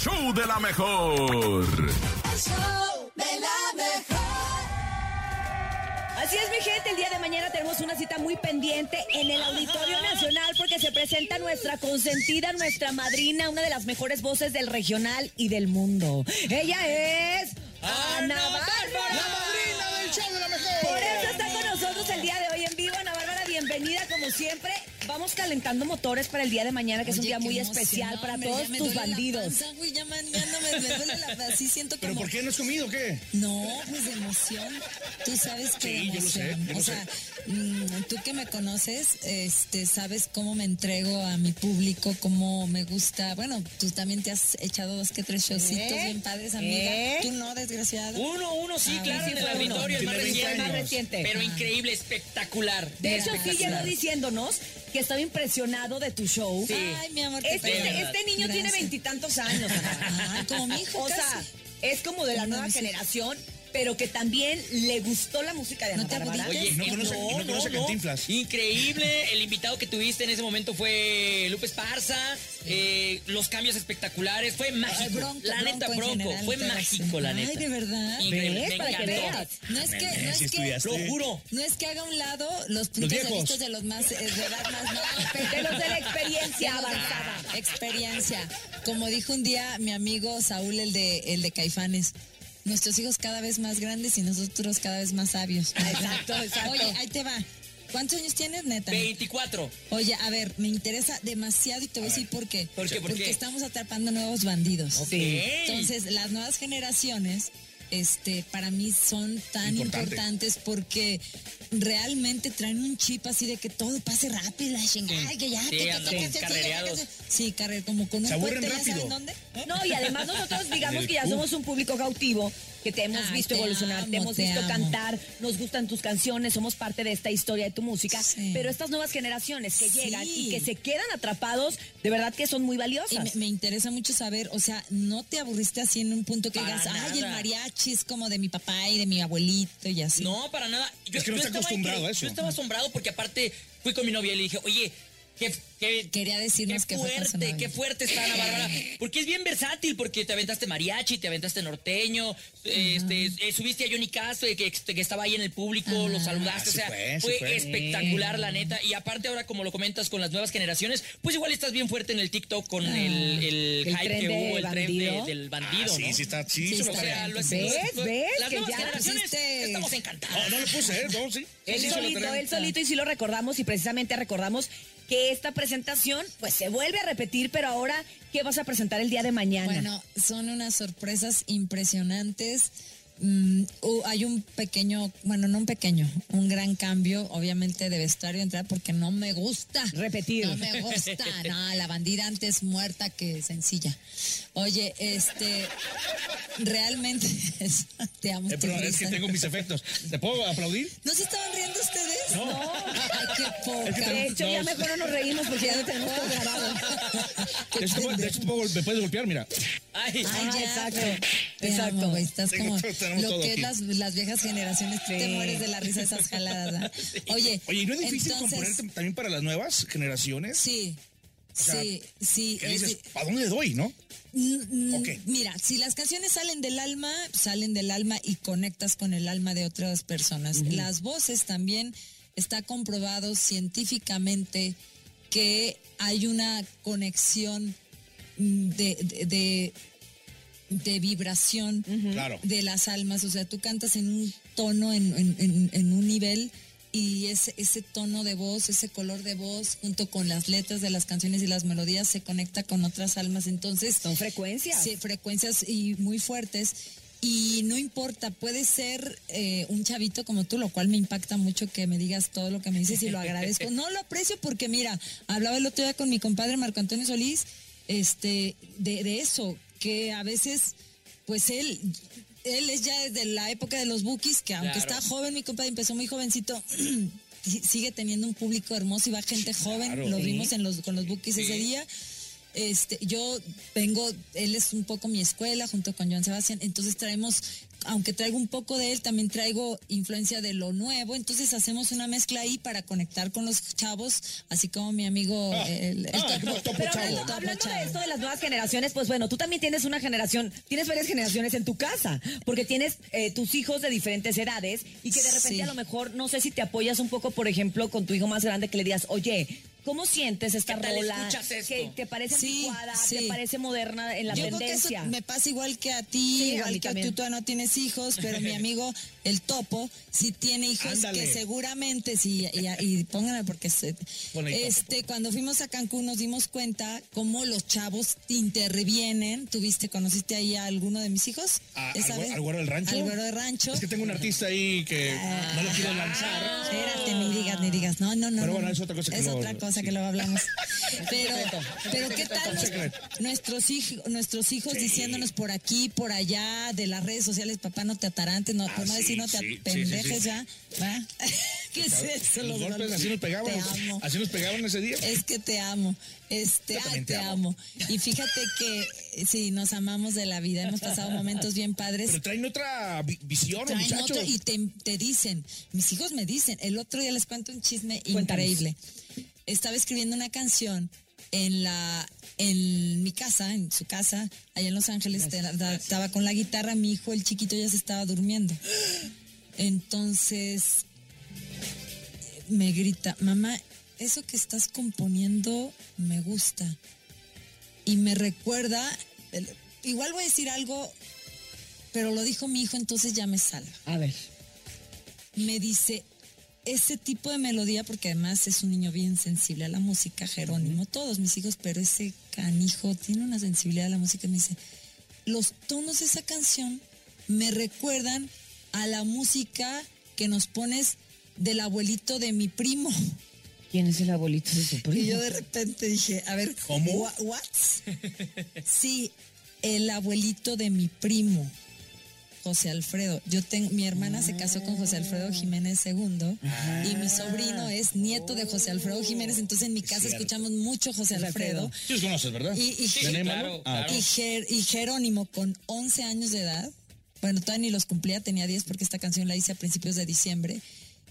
show de la mejor. El show de la mejor. Así es, mi gente. El día de mañana tenemos una cita muy pendiente en el Auditorio Nacional porque se presenta nuestra consentida, nuestra madrina, una de las mejores voces del regional y del mundo. Ella es Ana Bárbara. ¡La madrina del show de la mejor! Por eso está con nosotros el día de hoy en vivo. Ana Bárbara, bienvenida como siempre. Vamos calentando motores para el día de mañana, que es un día muy emoción, especial para hombre, todos me tus duele la bandidos. panza, güey, ya man- ya no me, me duele la panza, sí siento ¿Pero como... por qué no has comido o qué? No, pues de emoción. Tú sabes que Sí, de yo lo sé, emoción. yo o sea, mm, tú que me conoces, este, sabes cómo me entrego a mi público, cómo me gusta. Bueno, tú también te has echado dos que tres showcitos ¿Eh? bien padres, amiga. ¿Eh? Tú no, desgraciado. Uno, uno, sí, Ah, claro, sí en el auditorio, el más Tiene 20 reciente. más años. reciente. Pero increíble, espectacular. De hecho, sí llegó diciéndonos que estaba impresionado de tu show. Sí. Ay, mi amor, qué Este, pena. este niño tiene veintitantos años. Ay, como mi hijo, O sea, es como de la nueva generación, pero que también le gustó la música de Ana ¿No te Bárbara. agüites? Oye, no conoce- no conoce Cantinflas. Increíble. El invitado que tuviste en ese momento fue Lupe Esparza. eh, los cambios espectaculares. Fue mágico. Bronco, la neta, Bronco en Bronco. general, fue mágico, la Ay, neta. ¿de verdad? Increíble. Para que veas. No es que, no es. Lo juro. no es que haga a un lado los puntos de viejos. vista de los más, eh, de edad más no, De los de la experiencia de los de avanzada. Experiencia. Como dijo un día mi amigo Saúl, el de, el de Caifanes. Nuestros hijos cada vez más grandes y nosotros cada vez más sabios. Exacto, exacto. Oye, ahí te va. ¿Cuántos años tienes, neta? 24. Oye, a ver, me interesa demasiado y te voy a decir por qué. ¿Por qué? ¿Por Porque qué? estamos atrapando nuevos bandidos. Sí. Entonces, las nuevas generaciones, este, para mí son tan Importante. importantes porque realmente traen un chip así de que todo pase rápido, la chingada, Sí. que ya, Sí, que- que- que- que- Sí, carrer, como con un Se puente, ¿ya saben dónde? No, y además nosotros digamos que ya somos un público cautivo, que te hemos visto te evolucionar, te hemos te visto amo. cantar, nos gustan tus canciones, somos parte de esta historia de tu música, Sí. pero estas nuevas generaciones que Sí. llegan y que se quedan atrapados, de verdad que son muy Y valiosas. me, me interesa mucho saber, o sea, ¿no te aburriste así en un punto que Para digas, ay, el mariachi es como de mi papá y de mi abuelito y así? No, para nada. Yo, Es que no yo está acostumbrado a eso. Yo estaba asombrado porque aparte fui con mi novia y le dije, oye, qué, qué, Quería decirnos qué fuerte, qué fuerte está Ana Bárbara. Porque es bien versátil, porque te aventaste mariachi, te aventaste norteño, este, eh, subiste a Johnny Castro, eh, que, que estaba ahí en el público, lo saludaste, Ah, sí o sea, fue, sí fue, fue. espectacular la neta. Y aparte ahora, como lo comentas con las nuevas generaciones, pues igual estás bien fuerte en el TikTok con el, el, El hype que hubo, el tren de- bandido. del bandido, Ah, sí, ¿no? sí está, sí, Sí, O sea, lo- ¿Ves? lo- ¿Ves? Las Que nuevas ya generaciones pusiste- estamos encantados. No, no lo puse, ¿eh? No, sí. Él Sí, sí, solito, él solito y sí lo recordamos y precisamente recordamos que esta presentación pues se vuelve a repetir, pero ahora, ¿qué vas a presentar el día de mañana? Bueno, son unas sorpresas impresionantes. Mm, uh, hay un pequeño, bueno, no un pequeño, un gran cambio, obviamente, de vestuario entrar porque no me gusta. Repetir. No me gusta. No, la bandida antes muerta que sencilla. Oye, este, realmente, te amo. Eh, pero es que tengo mis efectos. ¿Te puedo aplaudir? ¿No se estaban riendo ustedes? No. Ay, qué poca. de hecho, ya mejor no nos reímos porque ya no tenemos todo grabado. De hecho, te puedo- me puedes golpear, mira. Ay, Ay, ya, exacto, exacto. amo. Estás como tenemos lo todo que aquí. las, las viejas generaciones. Te mueres de la risa de esas jaladas. ¿verdad? Oye, Oye, ¿y no es difícil entonces, componerte también para las nuevas generaciones? Sí, sea, sí, sí. ¿Qué es dices? di- ¿Para dónde doy, no? Mira, si las canciones salen del alma, salen del alma y conectas con el alma de otras personas. Las voces también está comprobado científicamente que hay una conexión mm, de, de, de- de vibración Claro. de las almas. O sea, tú cantas en un tono, en, en- en- en un nivel. Y ese, ese tono de voz, ese color de voz, junto con las letras de las canciones y las melodías, se conecta con otras almas. Entonces, Son frecuencias. Sí, frecuencias y muy fuertes. Y no importa, puede ser eh, un chavito como tú, lo cual me impacta mucho que me digas todo lo que me dices y lo agradezco. No lo aprecio porque, mira, hablaba el otro día con mi compadre Marco Antonio Solís este, de, de eso, que a veces, pues él, él es ya desde la época de los bookies, que aunque Claro. está joven, mi compadre empezó muy jovencito. sigue teniendo un público hermoso y va gente joven, Claro. lo vimos en los, con los bookies ese día Este, yo vengo, él es un poco mi escuela junto con Joan Sebastián, entonces traemos, aunque traigo un poco de él, también traigo influencia de lo nuevo, entonces hacemos una mezcla ahí para conectar con los chavos, así como mi amigo Ah, el, el ah, topo- topo Pero chavo. hablando, de esto de las nuevas generaciones, pues bueno, tú también tienes una generación, tienes varias generaciones en tu casa, porque tienes eh, tus hijos de diferentes edades y que de repente Sí. a lo mejor, no sé si te apoyas un poco, por ejemplo, con tu hijo más grande que le digas, oye, ¿cómo sientes esta ¿Qué rola? escuchas esto? Que te parece Sí, anticuada, sí. te parece moderna en la Yo creo que eso tendencia. me pasa igual que a ti, Sí, a igual mí que también. tú todavía no tienes hijos, pero mi amigo el topo sí tiene hijos Ándale. que seguramente sí y, y pónganme porque se- este cuando fuimos a Cancún nos dimos cuenta cómo los chavos intervienen. ¿Tuviste conociste ahí a alguno de mis hijos? ¿A- esa al, al güero del rancho? Al güero del rancho. Es que tengo un artista ahí que no lo quiero lanzar. Espérate, ni digas, ni digas. No, no, no. Pero no, bueno, no. es otra cosa que Es otra cosa sí. que luego hablamos. Pero, pero ¿qué tal nos- nuestros, hijos nuestros hijos Sí. diciéndonos por aquí, por allá, de las redes sociales, papá, no te atarantes, no, por no Ah, decir no te sí, sí, apendejes sí, sí. ya? ¿va? ¿Qué es eso? Los golpes así nos pegaban. Te amo. Así nos pegaban ese día. Es que te amo. Este, Yo ay, también te, te amo. amo. Y fíjate que sí, nos amamos de la vida. Hemos pasado momentos bien padres. Pero traen otra vi- visión, Traen muchachos. otro y te, te dicen, mis hijos me dicen, el otro día les cuento un chisme Cuéntanos. increíble. Estaba escribiendo una canción en la en mi casa, en su casa, allá en Los Ángeles, estaba con la guitarra, mi hijo, el chiquito, ya se estaba durmiendo. Entonces me grita, mamá, eso que estás componiendo me gusta. Y me recuerda, igual voy a decir algo, pero lo dijo mi hijo, entonces ya me salva. A ver. Me dice, ese tipo de melodía, porque además es un niño bien sensible a la música, Jerónimo, todos mis hijos, pero ese canijo tiene una sensibilidad a la música. Me dice, los tonos de esa canción me recuerdan a la música que nos pones del abuelito de mi primo. ¿Quién es el abuelito de tu primo? Y yo de repente dije, a ver, ¿Cómo? "Wha- ¿What? Sí, el abuelito de mi primo, José Alfredo. Yo tengo, mi hermana se casó con José Alfredo Jiménez II y mi sobrino es nieto de José Alfredo Jiménez. Entonces en mi casa cierto. escuchamos mucho José Alfredo. Sí los conoces, ¿verdad? Y, y- Sí, ¿Tenemos? claro, Ah, claro. y, Jer- y Jerónimo con 11 años de edad, bueno, todavía ni los cumplía, tenía 10 porque esta canción la hice a principios de diciembre.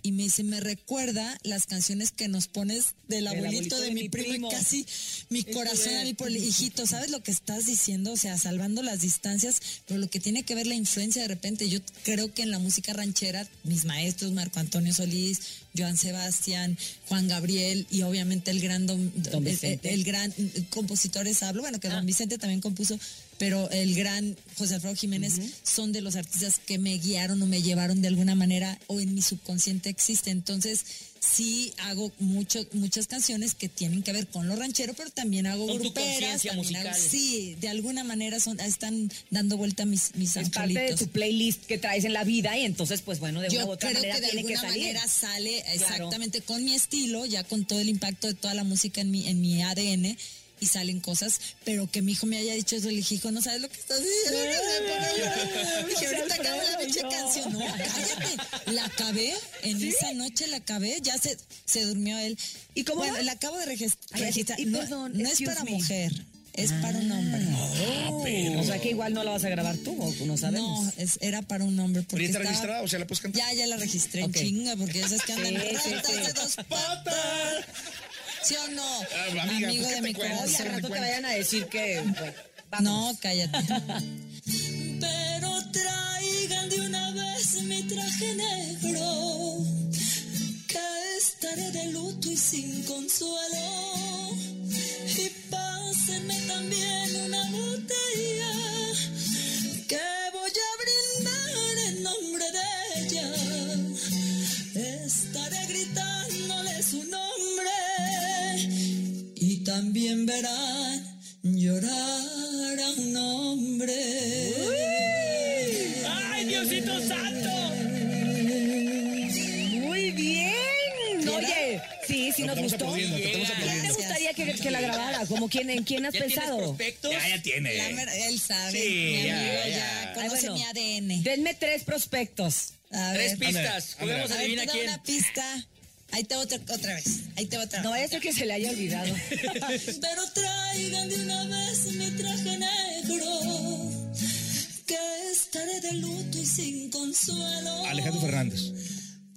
Y me dice, me recuerda las canciones que nos pones del abuelito, de, mi primo, y casi mi corazón a el hijito. ¿Sabes lo que estás diciendo? O sea, salvando las distancias, pero lo que tiene que ver la influencia de repente. Yo creo que en la música ranchera, mis maestros, Marco Antonio Solís, Joan Sebastián, Juan Gabriel y obviamente el gran don, Don el- el, gran compositores hablo, bueno, que don Vicente también compuso, pero el gran José Alfredo Jiménez son de los artistas que me guiaron o me llevaron de alguna manera o en mi subconsciente existe. Entonces, sí hago mucho, muchas canciones que tienen que ver con lo ranchero, pero también hago Con tu gruperas. también hago- sí, de alguna manera son, están dando vuelta mis, mis Es parte de tu playlist que traes en la vida y entonces, pues bueno, de una u Yo otra creo manera que de tiene que alguna salir. manera sale Claro. exactamente con mi estilo, ya con todo el impacto de toda la música en mi, en mi ADN y salen cosas, pero que mi hijo me haya dicho eso, le dije, hijo, no sabes lo que estás diciendo. que se pone a llorar". Dije, ahorita acabo la pinche canción. No, cállate. La acabé, en esa noche la acabé, ya se, se durmió él. ¿Y cómo Bueno, va? la acabo de registrar. y No, perdón, no es para me. mujer, es para un hombre. O sea que igual no la vas a grabar tú, o no sabemos. No, es, era para un hombre. ¿Pero Porque ya está estaba- registrada? O sea, ¿la puedes cantar? Ya, ya la registré Ok. en chinga, porque esas que andan Sí, sí, sí. de dos patas. ¿Sí o no? Ah, amiga, Amigo pues, ¿qué de te mi cuento? Oye, corazón. al rato que cuenta. vayan a decir que... bueno, No, cállate. Pero traigan de una vez mi traje negro, que estaré de luto y sin consuelo. Y pásenme también una botella, también verán llorar a un hombre. ¡Ay, Diosito Santo! Muy bien. Oye, sí, sí nos gustó. ¿Quién te gustaría que, que la grabara? ¿Como quién, ¿En quién has ¿Ya pensado? prospectos? Ya, ya tiene. Él sabe, Sí, mi ya, amigo ya, ya. conoce Ay, bueno. mi ADN. Denme tres prospectos. A Tres ver, pistas. Ándale, Juguemos a ver, adivina quién. una pista. Ahí te va otra, otra vez. Ahí te va otra No vez. a ser que se le haya olvidado. Pero traigan de una vez mi traje negro, que estaré de luto y sin consuelo. Alejandro Fernández.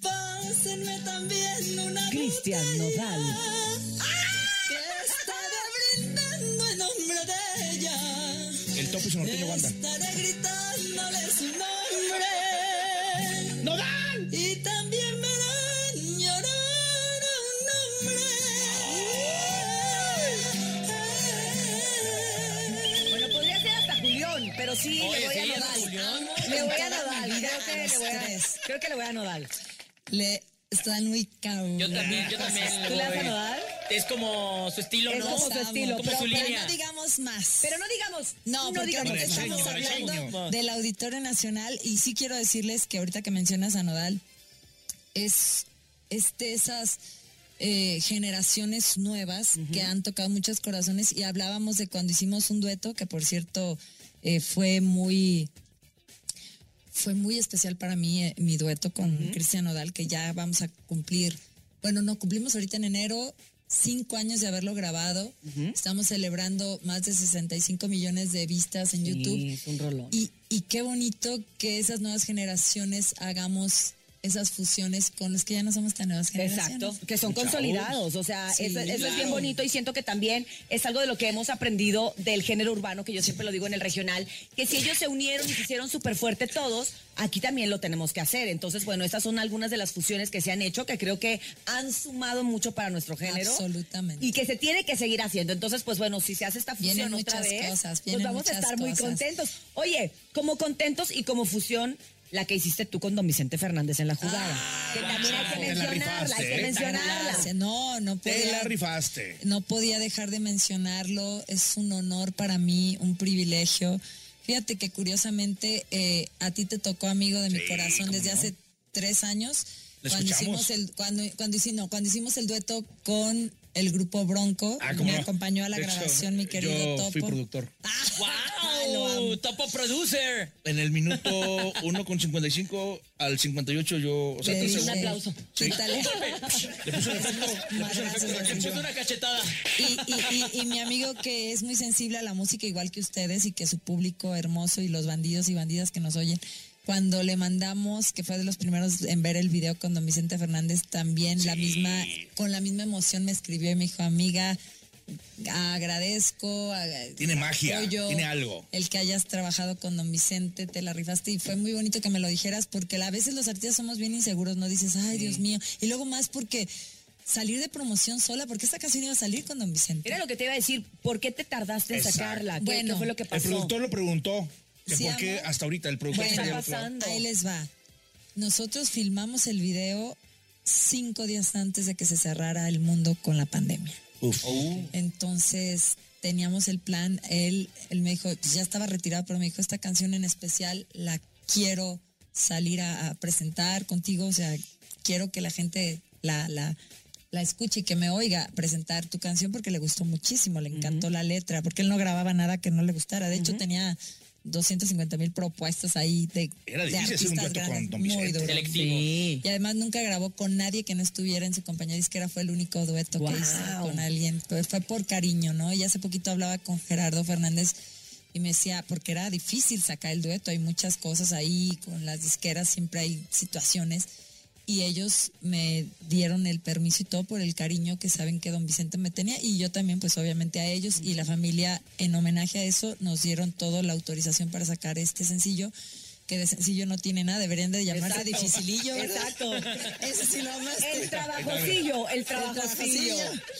Pásenme también una Cristian Nodal. Que estaré brindando en nombre de ella. El topo y su norteño Wanda. Estaré gritándole su nombre. Pero sí Oye, le voy a Nodal. Le voy a Nodal. Creo que, le voy a, creo que le voy a Nodal. Le están muy cabros. Yo también, yo también. le ¿Tú le vas a. Nodal? Es como su estilo, Es ¿no? como su estilo, como pero- su Pero línea. no digamos más. Pero no digamos. No, no porque digamos. Diseño, estamos hablando del Auditorio Nacional y sí quiero decirles que ahorita que mencionas a Nodal, es, es de esas eh, generaciones nuevas que han tocado muchos corazones y hablábamos de cuando hicimos un dueto, que por cierto eh, fue muy... Fue muy especial para mí eh, mi dueto con Cristian Nodal, que ya vamos a cumplir, bueno, no, cumplimos ahorita en enero cinco años de haberlo grabado. Estamos celebrando más de 65 millones de vistas en YouTube. Sí, es un rolón. Y, y qué bonito que esas nuevas generaciones hagamos esas fusiones con los que ya no somos tan nuevas generaciones. Exacto, que son consolidados, o sea, Sí, eso, eso es bien bonito y siento que también es algo de lo que hemos aprendido del género urbano, que yo siempre lo digo en el regional, que si ellos se unieron y se hicieron súper fuerte todos, aquí también lo tenemos que hacer. Entonces, bueno, estas son algunas de las fusiones que se han hecho, que creo que han sumado mucho para nuestro género. Absolutamente. Y que se tiene que seguir haciendo. Entonces, pues bueno, si se hace esta fusión Vienen otra vez, cosas, pues vamos a estar muy contentos. Oye, como contentos y como fusión, la que hiciste tú con don Vicente Fernández en la jugada. que también hay que mencionarla, hay que mencionarla. No, no Te podía, la rifaste. no podía dejar de mencionarlo. Es un honor para mí, un privilegio. Fíjate que curiosamente eh, a ti te tocó amigo de mi Sí, corazón desde no. hace tres años. ¿La Cuando hicimos el cuando cuando hicimos no, cuando hicimos el dueto con el grupo Bronco, Ah, ¿cómo me no? acompañó a la De hecho, grabación mi querido yo Topo. fui productor. Amo. ¡Wow! Topo producer. En el minuto 1 con 55 al 58 yo... O sea, un aplauso. Sí. quítale. Le puse un efecto. Le puse una cachetada. Y, y- y- y mi amigo que es muy sensible a la música igual que ustedes y que su público hermoso y los bandidos y bandidas que nos oyen, cuando le mandamos, que fue de los primeros en ver el video con don Vicente Fernández, también la misma, con la misma emoción me escribió y me dijo, amiga, agradezco. ag- Tiene magia, apoyo tiene algo. El que hayas trabajado con don Vicente, te la rifaste y fue muy bonito que me lo dijeras porque a veces los artistas somos bien inseguros, no dices, ay Dios mío, y luego más porque salir de promoción sola, porque esta canción iba a salir con don Vicente. Era lo que te iba a decir, ¿por qué te tardaste en Exacto. sacarla? ¿Qué, Bueno, qué fue lo que El pasó? productor lo preguntó. Que Sí, ¿Por qué amor. hasta ahorita el productor Bueno, está pasando? Ahí les va. Nosotros filmamos el video cinco días antes de que se cerrara el mundo con la pandemia. Uf. Entonces teníamos el plan, él, él me dijo, ya estaba retirado, pero me dijo, esta canción en especial la quiero salir a, a presentar contigo, o sea, quiero que la gente la, la, la escuche y que me oiga presentar tu canción porque le gustó muchísimo, le encantó la letra, porque él no grababa nada que no le gustara, de hecho tenía 250 mil propuestas ahí de, Era de difícil hacer un artistas dueto con grandes, don muy Vicente. duro. Selectivo. Sí. Y además nunca grabó con nadie que no estuviera en su compañía disquera, fue el único dueto que hizo con alguien. Pues fue por cariño, ¿no? Y hace poquito hablaba con Gerardo Fernández y me decía, porque era difícil sacar el dueto, hay muchas cosas ahí, con las disqueras siempre hay situaciones. Y ellos me dieron el permiso y todo por el cariño que saben que don Vicente me tenía y yo también pues obviamente a ellos y la familia en homenaje a eso nos dieron toda la autorización para sacar este sencillo que de sencillo no tiene nada, deberían de llamarse Exacto. dificilillo. ¿verdad? Exacto. Ese sí lo amaste. El trabajocillo, el trabajocillo.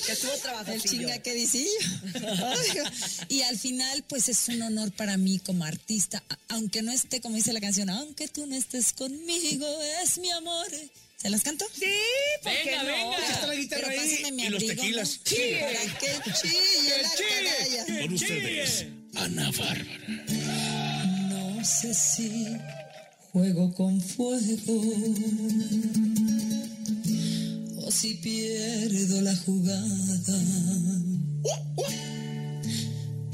Que estuvo El trabajocillo. chinga que dicillo. Oiga, y al final, pues es un honor para mí como artista, aunque no esté, como dice la canción, aunque tú no estés conmigo, es mi amor. ¿Se las canto? Sí, ¿por qué Venga, no? venga. Está la guitarra Pero ahí mi y los tequilas. ¿no? Para que chille la canalla. Con ustedes, Ana Bárbara. No sé si juego con fuego o si pierdo la jugada.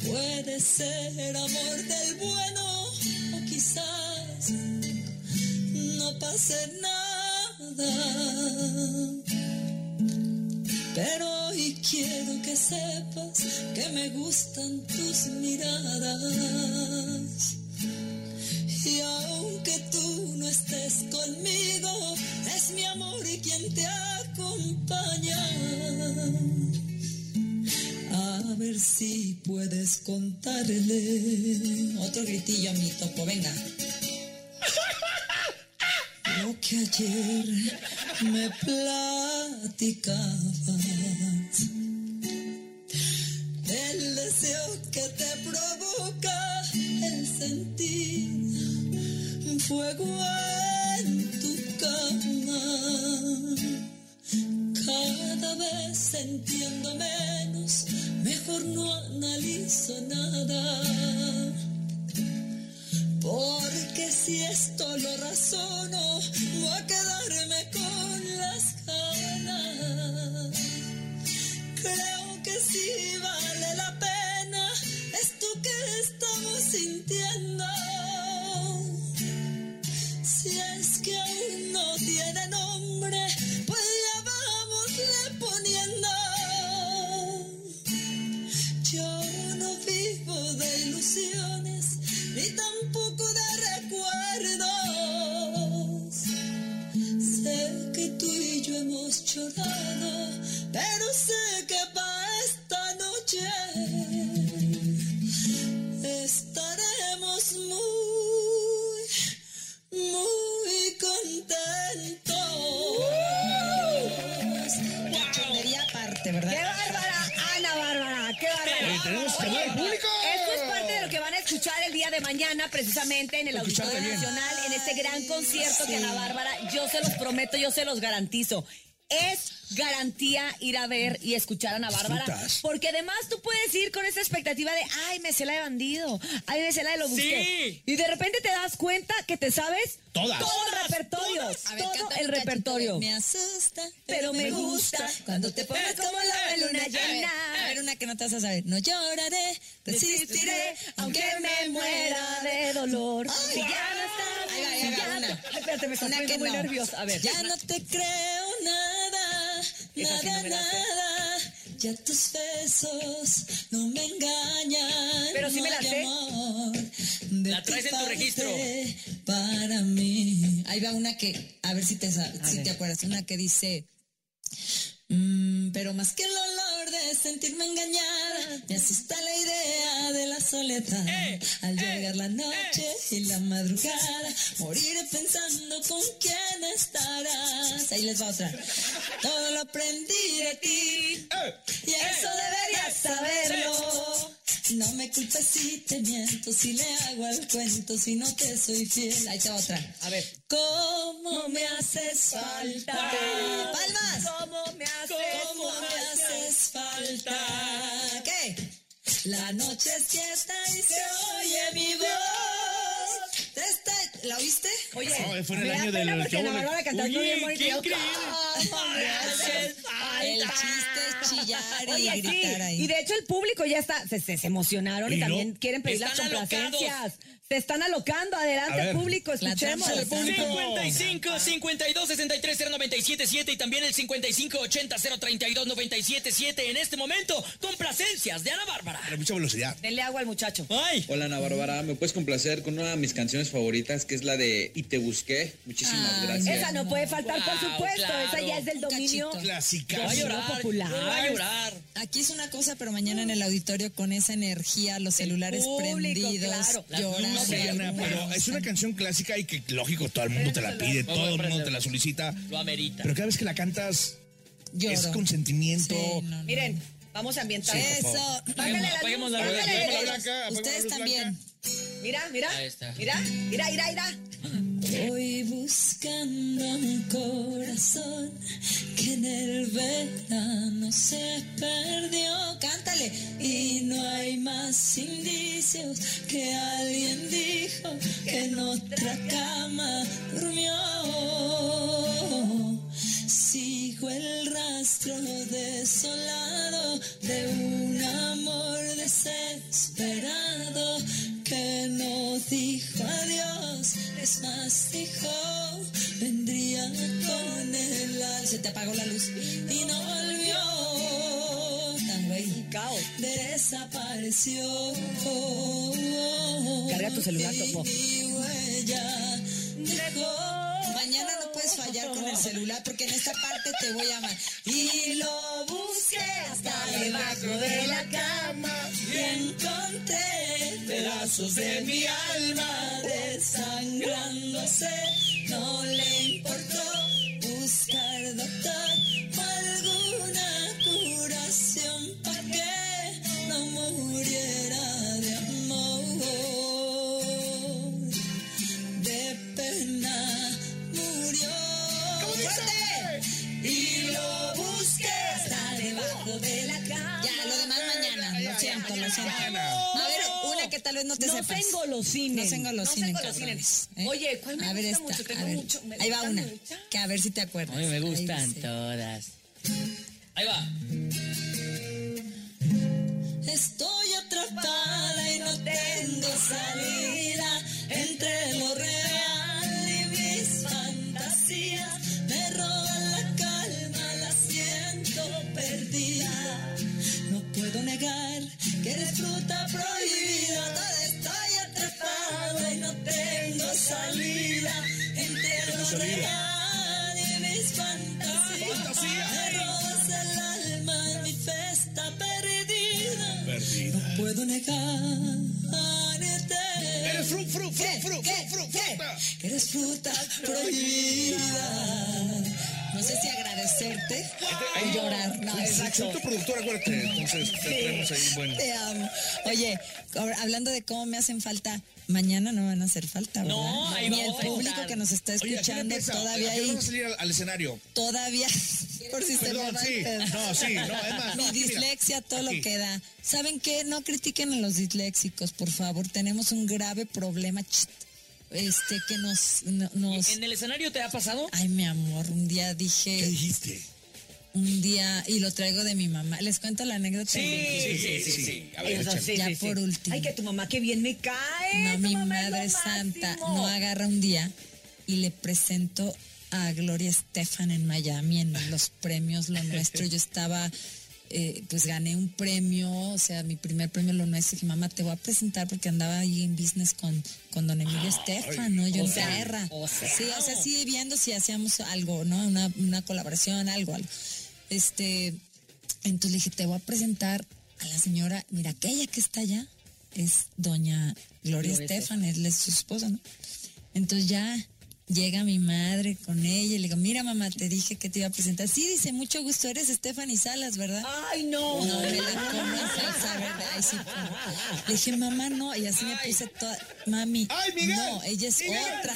Puede ser amor del bueno o quizás no pase nada. pero hoy quiero que sepas que me gustan tus miradas. Y aunque tú no estés conmigo, es mi amor y quien te acompaña. A ver si puedes contarle. Otro gritillo a mi topo, venga. Lo que ayer me platicabas. El deseo que te provoca el sentir fuego en tu cama. Cada vez entiendo menos, mejor no analizo nada. Porque si esto lo razono, voy a quedarme con de mañana, precisamente en el Auditorio. Nacional, en este gran concierto que Ana Bárbara, yo se los prometo, yo se los garantizo. Es garantía ir a ver y escuchar a Ana Bárbara. Disfrutas. Porque además tú puedes ir con esa expectativa de, ay, me sé la de bandido, ay, me sé la de lo busqué. Sí. Y de repente te das cuenta que te sabes Todas. todo el repertorio. Ver, todo canta el repertorio. Me asusta, Pero me gusta cuando te pones como la luna llena. A ver, una que no te vas a saber. No lloraré, resistiré, aunque me muera de dolor. Ay, Si ya no estás, ya una. no- Ay, espérate, me estoy muy no. nerviosa. A ver. Ya no te creo nada, Esa sí no me la sé. nada. Ya tus besos no me engañan. Pero sí me la sé. La traes en tu registro. Para mí. Ahí va una que, a ver si te, si te acuerdas, una que dice. Mm, pero más que el olor de sentirme engañada, me asusta la idea de la soledad. Eh, Al eh, llegar la noche y la madrugada, moriré pensando con quién estarás. Ahí les va otra. Todo lo aprendí de ti y eso deberías saberlo. No me culpes si te miento, si le hago al cuento, si no te soy fiel. Ahí va otra. A ver. ¿Cómo me haces falta? Palmas. ¿Cómo me haces? ¿Cómo me haces falta? La noche es fiesta y se oye mi voz. Te está- ¿La oíste? Oye, No, fue en el me da año pena del porque Ana de- Bárbara cantando bien bonito. qué y yo, increíble. ¿Cómo me haces El chiste es chillar y Oye, sí, gritar ahí. y de hecho el público ya está, se, se- se emocionaron y, ¿Y no? también quieren pedir las complacencias. Se están alocando, adelante ver. público, escuchemos. trampa, la trampa. 55 52 63 0977 y también el 55 80 032 977 en este momento complacencias de Ana Bárbara. Tiene mucha velocidad. Denle agua al muchacho. Ay, Hola Ana Bárbara, ¿me puedes complacer con una de mis canciones favoritas que es la de Y te busqué? Muchísimas Ay, gracias. Esa no puede faltar, por supuesto. claro. Esa ya es del Un dominio. cachito. Clásica. voy a llorar. popular. Voy a llorar. Aquí es una cosa, pero mañana en el auditorio con esa energía, los celulares público, prendidos, claro. Ana, pero es una canción clásica y que, lógico, todo el mundo te la pide, todo el mundo te la solicita. Lo amerita. Pero cada vez que la cantas, Lloro. es con sentimiento. Sí, no, no. Miren, vamos a ambientar. Eso. Bájale la luz, la la blanca, Ustedes la también. Mira, mira. Ahí está. Mira, mira, mira, mira. Voy buscando un corazón que en el verano se perdió. Cántale. Y no hay más indicios que alguien dijo que en otra cama durmió. Sigo el rastro desolado de un amor desesperado que no dijo adiós, es más dijo vendría con el al- se te apagó la luz y no volvió. caos. desapareció. Carga tu celular, Topo. Mi huella dejó. Puedes fallar con el celular porque en esta parte te voy a amar. Y lo busqué hasta debajo de la cama y encontré pedazos de mi alma desangrándose. No le importó buscar doctor vez no te No sepas. se engolosinen. No se engolosinen, No se engolosinen. cabrones, ¿eh? Oye, ¿cuál me A ver gusta esta, mucho? Tengo a ver. mucho- me Ahí va una. mucho. Que a ver si te acuerdas. A mí me Ahí gustan dice. todas. Ahí va. Estoy atrapada y no tengo salida entre lo real y mis fantasías. Me roban la calma, la siento perdida. No puedo negar que eres fruta Negarte. Eres fru, fru, fru, fru, fru, fruta. Eres fruta prohibida. No sé si agradecerte o llorar. No, Soy tu productor, acuérdate. Entonces, te tenemos ahí, bueno. Te amo. Oye, hablando de cómo me hacen falta, mañana no van a hacer falta, ¿verdad? No, ahí Ni el público que nos está Oye, ¿a qué hora escuchando todavía ¿A qué hora hay, vas a salir al, al escenario? todavía, por si se me Perdón, va sí. No, sí, no, es más. no, Mi mira. dislexia, todo Aquí. lo que da. ¿Saben qué? No critiquen a los disléxicos, por favor. Tenemos un grave problema. Este, que nos, no- nos... ¿En el escenario te ha pasado? Ay, mi amor, un día ¿Qué dije, dijiste? Un día, y lo traigo de mi mamá. ¿Les cuento la anécdota? Sí, sí, sí, sí. A ver, Eso, échale. sí, Ya sí, sí. por último. Ay, que tu mamá que bien me cae. No, tu mi madre santa máximo. no agarra un día y le presento a Gloria Estefan en Miami en los premios Lo Nuestro. Yo estaba, eh, pues gané un premio, o sea, mi primer premio Lo Nuestro. Dije, mamá, te voy a presentar porque andaba ahí en business con, con don Emilio Estefan, ¿no? Yo o en sea, Terra. o sea. Sí, o sea, sí viendo si hacíamos algo, ¿no? Una, una colaboración, algo, algo. Este, entonces le dije, te voy a presentar a la señora, mira, aquella que está allá es doña Gloria, Gloria Estefan, es su esposa, ¿no? Entonces ya llega mi madre con ella y le digo, mira mamá, te dije que te iba a presentar. Sí, dice, mucho gusto, eres Stephanie Salas, ¿verdad? Ay, no. No, me la como salsa, ¿verdad? Ay, sí, como- Le dije, mamá, no, y así me puse toda, mami, Ay, Miguel, no, ella es Miguel. otra,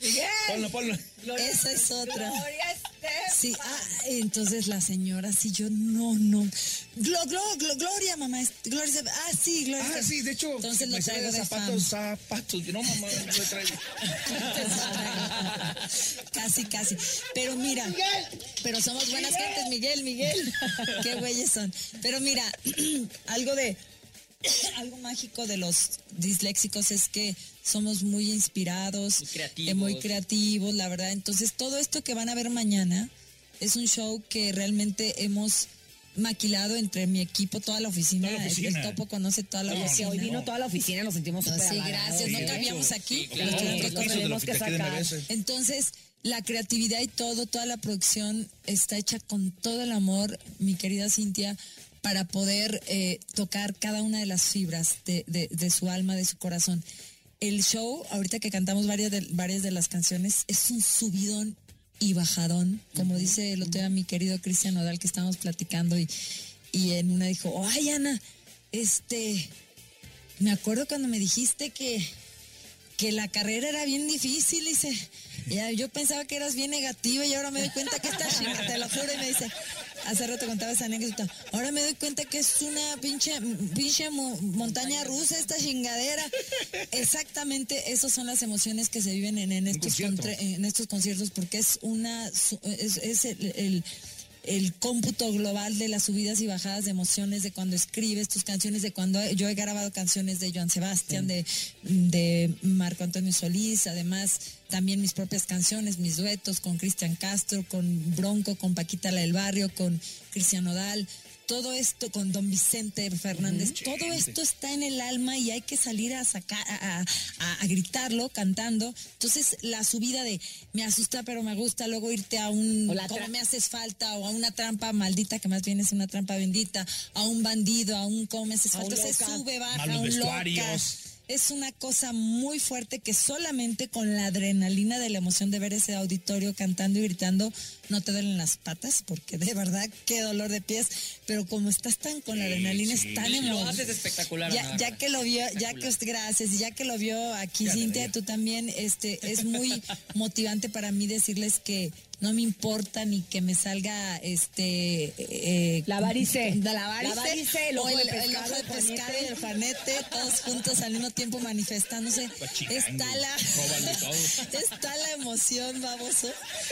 Miguel. Ponlo, ponlo. esa es otra. Gloria Estefan. Sí, ah, entonces la señora, sí, yo, no, no. Glo, glo, glo- Gloria, mamá, es- Gloria, ah, sí, Gloria. Ah, sí, de hecho, Entonces lo traigo de zapatos, fama. zapatos. No, mamá, no lo traigo. casi, casi. Pero mira, pero somos buenas gentes, Miguel, Miguel. Qué güeyes son. Pero mira, algo de, algo mágico de los disléxicos es que somos muy inspirados, Muy creativos. eh, muy creativos, la verdad. Entonces, todo esto que van a ver mañana es un show que realmente hemos maquilado entre mi equipo, toda la oficina. Toda la El- oficina. El topo conoce toda la No, oficina. hoy vino toda la oficina, nos sentimos súper Sí, gracias. No cabíamos aquí. Entonces, la creatividad y todo, toda la producción está hecha con todo el amor, mi querida Cintia, para poder eh, tocar cada una de las fibras de, de- de su alma, de su corazón. El show, ahorita que cantamos varias de, varias de las canciones, es un subidón y bajadón, como dice el otro día mi querido Cristian Odal que estábamos platicando y, y en una dijo, ay Ana, este, me acuerdo cuando me dijiste que, que la carrera era bien difícil, dice. Ya, yo pensaba que eras bien negativa y ahora me doy cuenta que chinga, te lo juro, y me dice, hace rato contaba esa anécdota, ahora me doy cuenta que es una pinche, pinche mo- montaña rusa esta chingadera. Exactamente, esas son las emociones que se viven en, en estos, en estos conciertos, porque es una, es, es el- el el cómputo global de las subidas y bajadas de emociones de cuando escribes tus canciones, de cuando yo he grabado canciones de Joan Sebastián, de, de Marco Antonio Solís, además también mis propias canciones, mis duetos con Cristian Castro, con Bronco, con Paquita la del Barrio, con Cristian Odal. Todo esto con don Vicente Fernández, todo esto está en el alma y hay que salir a sacar, a, a- a gritarlo cantando. Entonces, la subida de me asusta pero me gusta, luego irte a un como me haces falta, o a una trampa maldita, que más bien es una trampa bendita, a un bandido, a un como me haces falta, se sube, baja, Malos a un loca. vestuarios. Es una cosa muy fuerte que solamente con la adrenalina de la emoción de ver ese auditorio cantando y gritando no te duelen las patas, porque de verdad qué dolor de pies, pero como estás tan con la adrenalina, es tan Lo emocionante. haces espectacular. Ya, ya que lo vio, ya que gracias, y ya que lo vio aquí Cintia, tú también, este, es muy motivante para mí decirles que no me importa ni que me salga este eh, La varice. la varice, La varice, el o ojo de el, el pescado, ojo de juanete. pescado y el juanete, todos juntos al mismo tiempo manifestándose. Está la, está la emoción, baboso.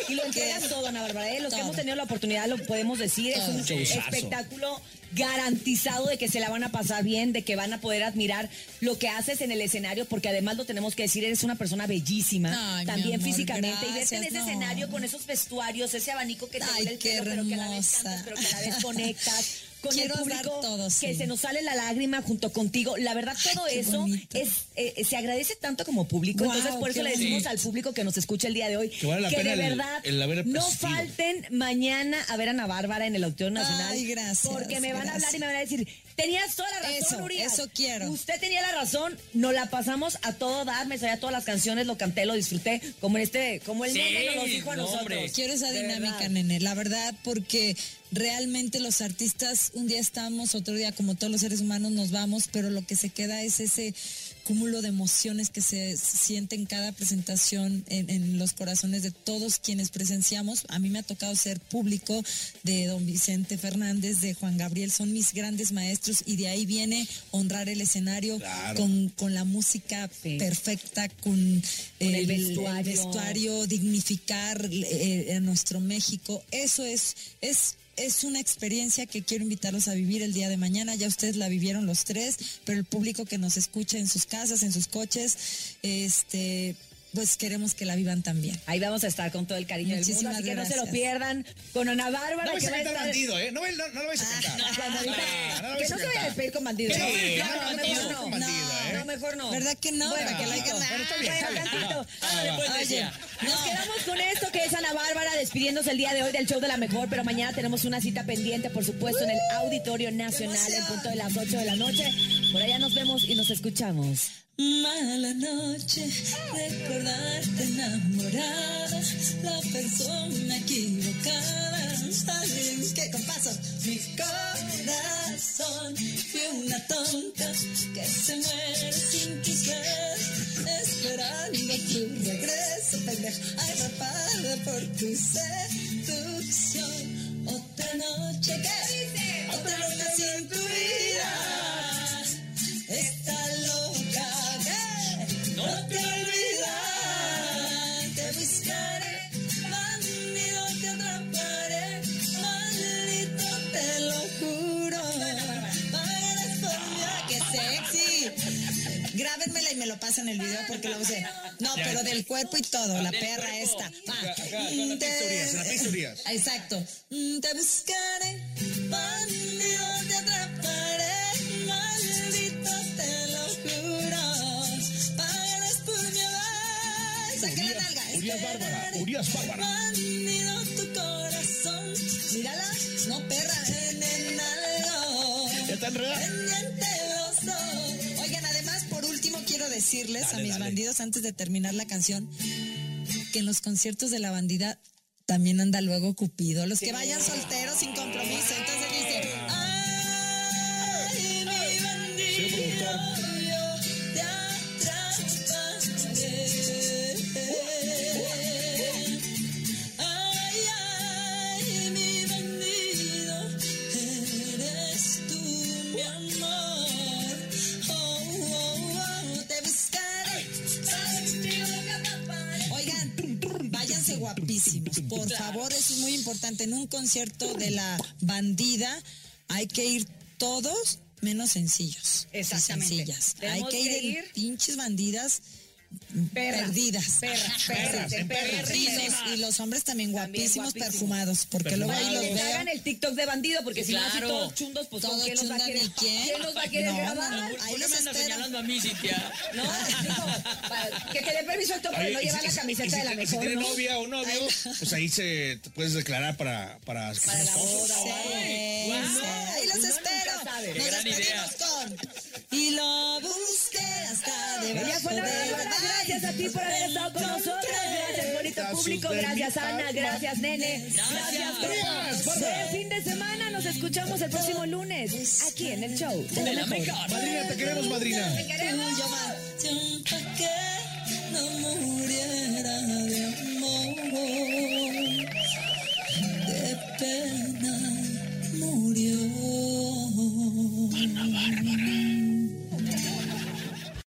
Y lo Que- todo, Ana Bárbara. ¿eh? Los que hemos tenido la oportunidad lo podemos decir. Es un espectáculo garantizado de que se la van a pasar bien, de que van a poder admirar lo que haces en el escenario, porque además lo tenemos que decir, eres una persona bellísima, Ay, también amor, físicamente. y verte en ese no. escenario con esos vestuarios, ese abanico que te Ay, el pelo, pero que a la vez cantas, pero que a la vez conectas. Con Quiero el público, todo, que se nos sale la lágrima junto contigo. La verdad, todo eso es eh, se agradece tanto como público. Entonces, por eso le decimos bonito. al público que nos escucha el día de hoy Que vale la que pena de verdad el no falten mañana a ver a Ana Bárbara en el Auditorio Nacional. Ay, gracias, Porque me van a hablar y me van a decir, tenías toda la razón, Eso, Urias. eso quiero. Usted tenía la razón, nos la pasamos a todo dar, me sabía todas las canciones, lo canté, lo disfruté, como en este, como el Sí, nene nos lo dijo a no, nosotros. hombre. Quiero esa dinámica, verdad. nene, la verdad, porque realmente los artistas, un día estamos, otro día, como todos los seres humanos, nos vamos, pero lo que se queda es ese cúmulo de emociones que se siente en cada presentación en, en los corazones de todos quienes presenciamos. A mí me ha tocado ser público de don Vicente Fernández, de Juan Gabriel, son mis grandes maestros y de ahí viene honrar el escenario Claro. con, con la música Sí. perfecta, con, el el vestuario. vestuario, dignificar eh, a nuestro México. Eso es, es, es una experiencia que quiero invitarlos a vivir el día de mañana. Ya ustedes la vivieron los tres, pero el público que nos escucha en sus casas, en sus coches, este, pues queremos que la vivan también. Ahí vamos a estar con todo el cariño del mundo, Muchísimas así que no se lo gracias. pierdan con Ana Bárbara, No vais que a va a cantar estar... bandido, ¿eh? No, me- no, no lo vais a cantar. No, no que no se vaya a despedir con bandido. Sí, no, no, no, no, mejor no, bandido, ¿eh? No, mejor no. ¿Verdad que no? Bueno, Para que la tantito. hagan- Bueno, Oye, nos quedamos con esto que es Ana Bárbara despidiéndose el día de hoy del show de la mejor, pero mañana tenemos una cita pendiente, por supuesto, en el Auditorio Nacional en punto de las 8 de la noche. Por allá nos vemos y nos escuchamos. Mala noche, recordarte enamorada, la persona equivocada. Alguien que con mi corazón fue una tonta que se muere sin besos, esperando tu regreso, pendejo, atrapada por tu seducción. Otra noche que otra noche sin tu Lo pasan el video porque lo usé. No, pero del cuerpo y todo, la Del perra cuerpo. esta. Va. Acá, acá, la en la. Exacto. Mm, Te buscaré, bandido, te atraparé, maldito, te lo juro. Pagarás por mi hogar. Saca la nalga. Urias Bárbara, Urias Bárbara. Bandido, tu corazón. Mírala, no perra, en el algo. Ya está enredada. Decirles Dale, a mis dale. bandidos antes de terminar la canción que en los conciertos de la bandida también anda luego Cupido. Los que vayan solteros sin Por favor, eso es muy importante. En un concierto de la bandida hay que ir todos menos sencillos. Exactamente. Sencillas. Hay que ir que en ir- pinches bandidas Perras, perdidas. perras, perras, Sí, perras, Y perras. los, y los hombres también guapísimos, guapísimos. perfumados, porque luego ahí los veo. hagan el TikTok de bandido, porque si no, así Claro. todos chundos, pues ¿con Todos quién los va a chundan, querer? ¿y quién? ¿Quién los va a querer No, grabar? no, no. ¿Por Ahí los me señalando a mí, Cintia? No, digo, para que te dé permiso el Oye, no si- la camiseta si- de la mejor, Si tiene ¿no? novia o novio, pues ahí se puedes declarar para para, Para la boda, Sí, sí, ahí los espero. Nos gran despedimos con Y lo busqué Bárbara, gracias a ti por haber estado con nosotros. Gracias, bonito público. Gracias, Ana. Gracias, nene. Gracias. Buen fin de semana. Nos escuchamos el próximo lunes aquí en el show. De la mejor. Madrina, te queremos, madrina. Te queremos. Que no muriera de amor. De pena murió.